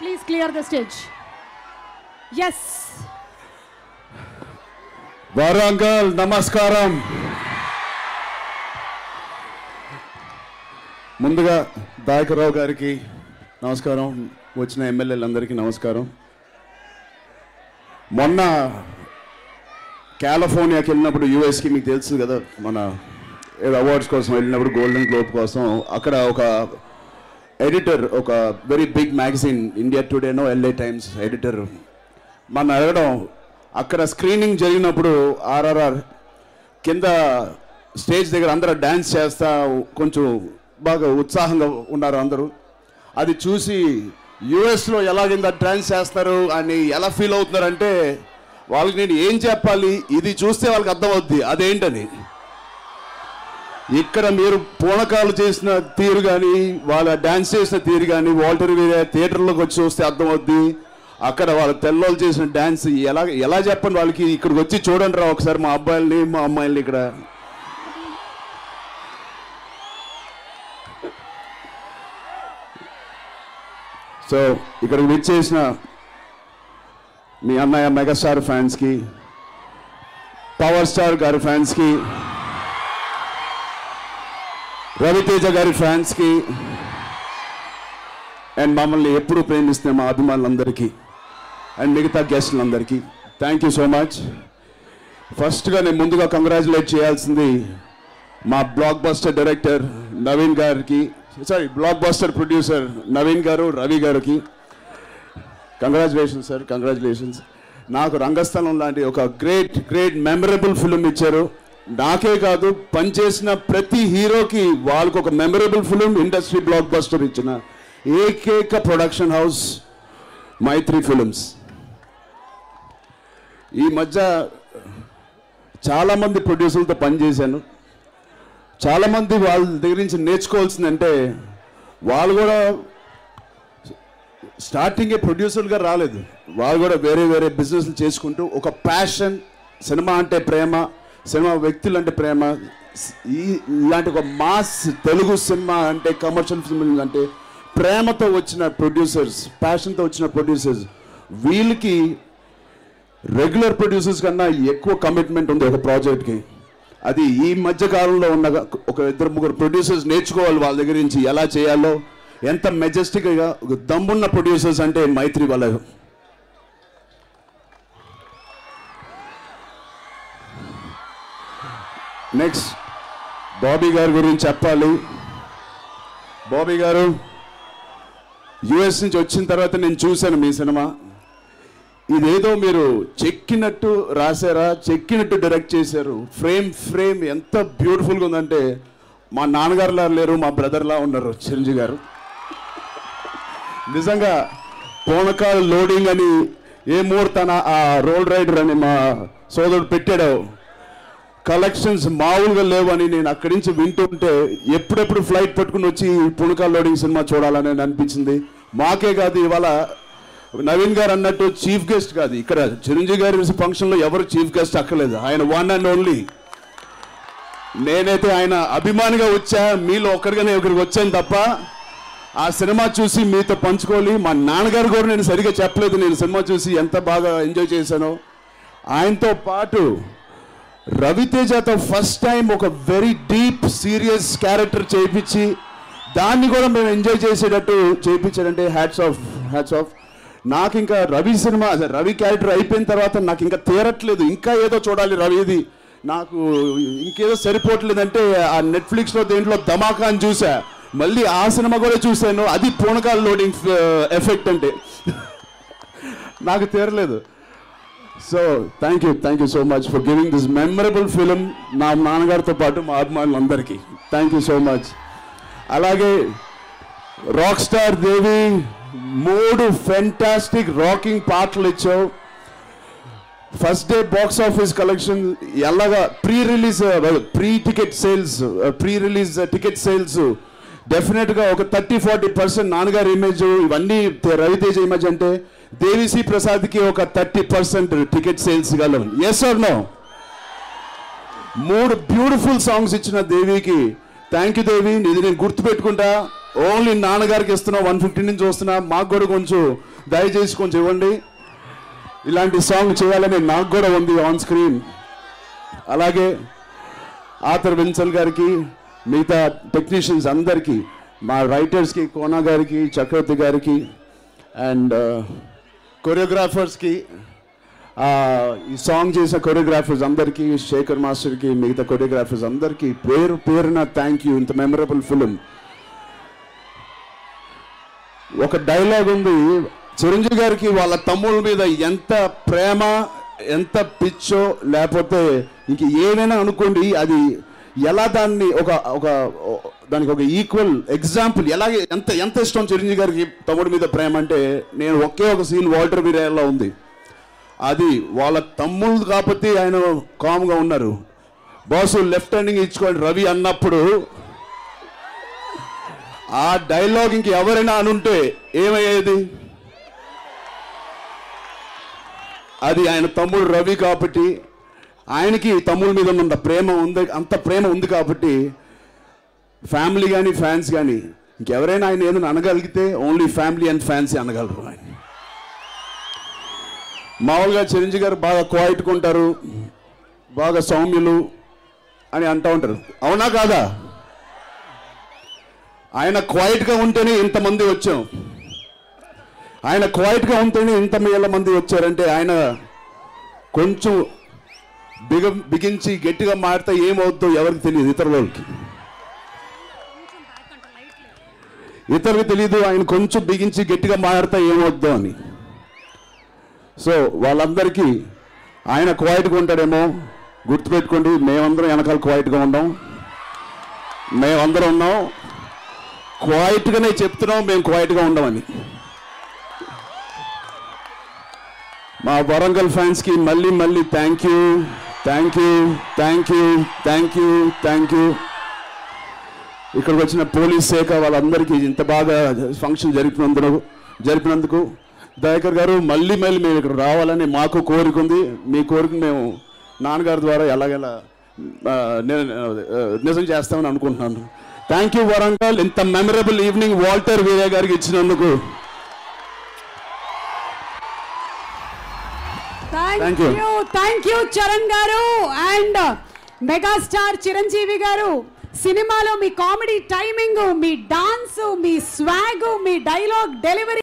Please clear the stage yes Warangal నమస్కారం ముందుగా దాయకరావు గారికి నమస్కారం. వచ్చిన ఎమ్మెల్యేలందరికీ నమస్కారం. మొన్న కాలిఫోర్నియాకి వెళ్ళినప్పుడు యూఎస్కి మీకు తెలుసు కదా మన ఏదో అవార్డ్స్ కోసం వెళ్ళినప్పుడు గోల్డెన్ గ్లోబ్ కోసం అక్కడ ఒక ఎడిటర్ ఒక వెరీ బిగ్ మ్యాగజైన్ ఇండియా టుడేనో ఎల్ఏ టైమ్స్ ఎడిటర్. మన అడగడం అక్కడ స్క్రీనింగ్ జరిగినప్పుడు ఆర్ఆర్ఆర్ కింద స్టేజ్ దగ్గర అందరూ డ్యాన్స్ చేస్తా కొంచెం బాగా ఉత్సాహంగా ఉన్నారు అందరూ. అది చూసి యుఎస్లో ఎలాగింద డ్యాన్స్ చేస్తారు అని ఎలా ఫీల్ అవుతున్నారంటే వాళ్ళకి నేను ఏం చెప్పాలి ఇది చూస్తే వాళ్ళకి అర్థమవుద్ది అదేంటని. ఇక్కడ మీరు పూనకాలు చేసిన తీరు కానీ వాళ్ళ డ్యాన్స్ చేసిన తీరు కానీ వాల్టర్ వీరే థియేటర్లోకి వచ్చి చూస్తే అర్థమవుద్ది. అక్కడ వాళ్ళ తెల్లోళ్ళు చేసిన డ్యాన్స్ ఎలా ఎలా చెప్పండి వాళ్ళకి? ఇక్కడికి వచ్చి చూడండి రా ఒకసారి మా అబ్బాయిల్ని మా అమ్మాయిల్ని ఇక్కడ. సో ఇక్కడ విచ్చేసిన మీ అన్నయ్య మెగాస్టార్ ఫ్యాన్స్కి పవర్ స్టార్ గారి ఫ్యాన్స్కి రవితేజ గారి ఫ్యాన్స్కి అండ్ మమ్మల్ని ఎప్పుడు ప్రేమిస్తున్న మా అభిమానులందరికీ అండ్ మిగతా గెస్టులందరికీ థ్యాంక్ యూ సో మచ్ ఫస్ట్గా నేను ముందుగా కంగ్రాచులేట్ చేయాల్సింది మా బ్లాక్ బస్టర్ డైరెక్టర్ నవీన్ గారికి sorry block buster producer Naveen గారు రవి గారికి. కంగ్రాచులేషన్స్ సార్ కంగ్రాచులేషన్స్ నాకు రంగస్థలం లాంటి ఒక గ్రేట్ గ్రేట్ మెమరబుల్ ఫిలిం ఇచ్చారు. నాకే కాదు పనిచేసిన ప్రతి హీరోకి వాళ్ళకు ఒక memorable film industry block buster ఇచ్చిన ఏకైక ప్రొడక్షన్ హౌస్ మైత్రి ఫిలిమ్స్. ఈ మధ్య చాలామంది ప్రొడ్యూసర్లతో పనిచేశాను చాలామంది వాళ్ళ దగ్గర నుంచి నేర్చుకోవాల్సిందంటే వాళ్ళు కూడా స్టార్టింగే ప్రొడ్యూసర్గా రాలేదు. వాళ్ళు కూడా వేరే వేరే బిజినెస్లు చేసుకుంటూ ఒక ప్యాషన్ సినిమా అంటే ప్రేమ సినిమా వ్యక్తులు అంటే ప్రేమ ఈ ఇలాంటి ఒక మాస్ తెలుగు సినిమా అంటే కమర్షియల్ ఫిల్మ్ అంటే ప్రేమతో వచ్చిన ప్రొడ్యూసర్స్ ప్యాషన్తో వచ్చిన ప్రొడ్యూసర్స్ వీళ్ళకి రెగ్యులర్ ప్రొడ్యూసర్స్ కన్నా ఎక్కువ కమిట్మెంట్ ఉంది ఒక ప్రాజెక్ట్కి అది ఈ మధ్య కాలంలో ఉన్న ఒక ఇద్దరు ముగ్గురు ప్రొడ్యూసర్స్ నేర్చుకోవాలి వాళ్ళ దగ్గర నుంచి ఎలా చేయాలో ఎంత మెజెస్టిక్గా దమ్మున్న ప్రొడ్యూసర్స్ అంటే మైత్రి వాళ్ళ నెక్స్ట్ బాబీ గారి గురించి చెప్పాలి. బాబీ గారు యుఎస్ నుంచి వచ్చిన తర్వాత నేను చూశాను మీ సినిమా. ఇదేదో మీరు చెక్కినట్టు రాశారా? చెక్కినట్టు డైరెక్ట్ చేశారు. ఫ్రేమ్ ఫ్రేమ్ ఎంత బ్యూటిఫుల్గా ఉందంటే మా నాన్నగారులా లేరు మా బ్రదర్లా ఉన్నారు చిరంజీవి గారు. నిజంగా పోనకాల్ లోడింగ్ అని ఏ ముహూర్తాన ఆ రోల్ రైడర్ అని మా సోదరుడు పెట్టాడో కలెక్షన్స్ మామూలుగా లేవని నేను అక్కడి నుంచి వింటుంటే ఎప్పుడెప్పుడు ఫ్లైట్ పట్టుకుని వచ్చి పుణకాల్ లోడింగ్ సినిమా చూడాలని అనిపించింది. మాకే కాదు ఇవాళ నవీన్ గారు అన్నట్టు చీఫ్ గెస్ట్ కాదు ఇక్కడ చిరంజీవి గారి ఫంక్షన్లో ఎవరు చీఫ్ గెస్ట్ అక్కర్లేదు. ఆయన వన్ అండ్ ఓన్లీ. నేనైతే ఆయన అభిమానిగా వచ్చా మీలో ఒక్కరిగానే ఒకరికి వచ్చాను తప్ప ఆ సినిమా చూసి మీతో పంచుకోవాలి. మా నాన్నగారు కూడా నేను సరిగా చెప్పలేదు నేను సినిమా చూసి ఎంత బాగా ఎంజాయ్ చేశానో. ఆయనతో పాటు రవితేజతో ఫస్ట్ టైం ఒక వెరీ డీప్ సీరియస్ క్యారెక్టర్ చేయించి దాన్ని కూడా మేము ఎంజాయ్ చేసేటట్టు చేయించాడంటే హ్యాట్స్ ఆఫ్ హ్యాట్స్ ఆఫ్ నాకు ఇంకా రవి సినిమా అదే రవి క్యారెక్టర్ అయిపోయిన తర్వాత నాకు ఇంకా తీరట్లేదు. ఇంకా ఏదో చూడాలి రవిది నాకు ఇంకేదో సరిపోవట్లేదంటే ఆ నెట్ఫ్లిక్స్లో దేంట్లో ధమాకా అని చూసా. మళ్ళీ ఆ సినిమా కూడా చూశాను. అది పూనకాల లోడింగ్ ఎఫెక్ట్ uh, అంటే. నాకు తీరలేదు. So thank you thank you so much for giving this memorable film నా నాన్నగారితో పాటు మా అభిమానులందరికీ. థ్యాంక్ యూ సో మచ్ అలాగే రాక్ స్టార్ దేవి మూడు ఫెంటాస్టిక్ రాకింగ్ పాటలు ఇచ్చావు. First day box office collection ఎలాగా pre release pre ticket sales pre release ticket sales డెఫినెట్గా ఒక థర్టీ ఫార్టీ పర్సెంట్ నాన్నగారి ఇమేజ్ ఇవన్నీ రవితేజ ఇమేజ్ అంటే దేవిశ్రీ ప్రసాద్కి ఒక థర్టీ పర్సెంట్ టికెట్ సేల్స్ గలవు ఎస్ ఆర్ నో మూడు బ్యూటిఫుల్ సాంగ్స్ ఇచ్చిన దేవికి. Thank you Devi. ఇది నేను గుర్తుపెట్టుకుంటా. ఓన్లీ నాన్నగారికి ఇస్తున్నా వన్ ఫిఫ్టీ నుంచి వస్తున్నా. మాకు కూడా కొంచెం దయచేసి కొంచెం ఇవ్వండి. ఇలాంటి సాంగ్ చేయాలని నాకు కూడా ఉంది ఆన్ స్క్రీన్ అలాగే ఆథర్ వెన్సల్ గారికి మిగతా టెక్నీషియన్స్ అందరికీ మా రైటర్స్కి కోనా గారికి చక్రవర్తి గారికి అండ్ కొరియోగ్రాఫర్స్కి uh, ఈ సాంగ్ చేసిన కొరియోగ్రాఫర్స్ అందరికీ శేఖర్ మాస్టర్కి మిగతా కొరియోగ్రాఫర్స్ అందరికీ పేరు పేరున థ్యాంక్ యూ ఇంత మెమరబుల్ ఫిలిం ఒక డైలాగ్ ఉంది. చిరంజీవి గారికి వాళ్ళ తమ్ముళ్ళ మీద ఎంత ప్రేమ ఎంత పిచ్చో లేకపోతే ఇంక ఏమైనా అనుకోండి అది ఎలా దాన్ని ఒక ఒక దానికి ఒక ఈక్వల్ ఎగ్జాంపుల్ ఎలాగే ఎంత ఎంత ఇష్టం చిరంజీవి గారికి తమ్ముడి మీద ప్రేమ అంటే నేను ఒకే ఒక సీన్ వాల్టర్ వీరేలా ఉంది. అది వాళ్ళ తమ్ముళ్ళు కాబట్టి ఆయన కామ్గా ఉన్నారు. బాసు లెఫ్ట్ హ్యాండింగ్ ఇచ్చుకోండి రవి అన్నప్పుడు ఆ డైలాగ్ ఇంక ఎవరైనా అనుంటే ఏమయ్యేది? అది ఆయన తమ్ముడు రవి కాబట్టి ఆయనకి తమ్ముళ్ళ మీద ఉన్న ప్రేమ ఉంది అంత ప్రేమ ఉంది కాబట్టి ఫ్యామిలీ కానీ ఫ్యాన్స్ కానీ ఇంకెవరైనా ఆయన ఏదైనా అనగలిగితే ఓన్లీ ఫ్యామిలీ అండ్ ఫ్యాన్స్ అనగలరు ఆయన. మామూలుగా చిరంజీవి గారు బాగా క్వాయిట్గా ఉంటారు బాగా సౌమ్యులు అని అంటూ ఉంటారు. అవునా కాదా? ఆయన క్వైట్గా ఉంటేనే ఇంతమంది వచ్చాం. ఆయన క్వైట్గా ఉంటేనే ఇంత వేల మంది వచ్చారంటే ఆయన కొంచెం బిగ బిగించి గట్టిగా మారితే ఏమవుద్దో ఎవరికి తెలియదు ఇతరులకి. వాళ్ళకి ఇతరులకు తెలియదు ఆయన కొంచెం బిగించి గట్టిగా మారితే ఏమవుద్దో అని. సో వాళ్ళందరికీ ఆయన క్వైట్గా ఉంటాడేమో గుర్తుపెట్టుకోండి మేమందరం వెనకాల క్వైట్గా ఉండం. మేమందరం ఉన్నాం. క్వైట్గానే చెప్తున్నాం మేము క్వైట్గా ఉండమని. మా వరంగల్ ఫ్యాన్స్కి మళ్ళీ మళ్ళీ thank you. Thank you thank you thank you thank you ఇక్కడికి వచ్చిన పోలీస్ శాఖ వాళ్ళందరికీ ఇంత బాగా ఫంక్షన్ జరిపినందుకు జరిపినందుకు దయాకర్ గారు మళ్ళీ మళ్ళీ మేము ఇక్కడ రావాలని మాకు కోరిక ఉంది. మీ కోరిక మేము నాన్నగారి ద్వారా ఎలాగెలా ఆ, నిజం చేస్తామని అనుకుంటున్నాను. Thank you Warangal. ఇంత మెమరబుల్ ఈవినింగ్ వాల్టర్ వీరే గారికి ఇచ్చినందుకు. Thank. You thank you Charan గారు. అండ్ మెగాస్టార్ చిరంజీవి గారు. సినిమాలో మీ కామెడీ టైమింగ్ మీ డాన్స్ మీ స్వాగ్ మీ డైలాగ్ డెలివరీ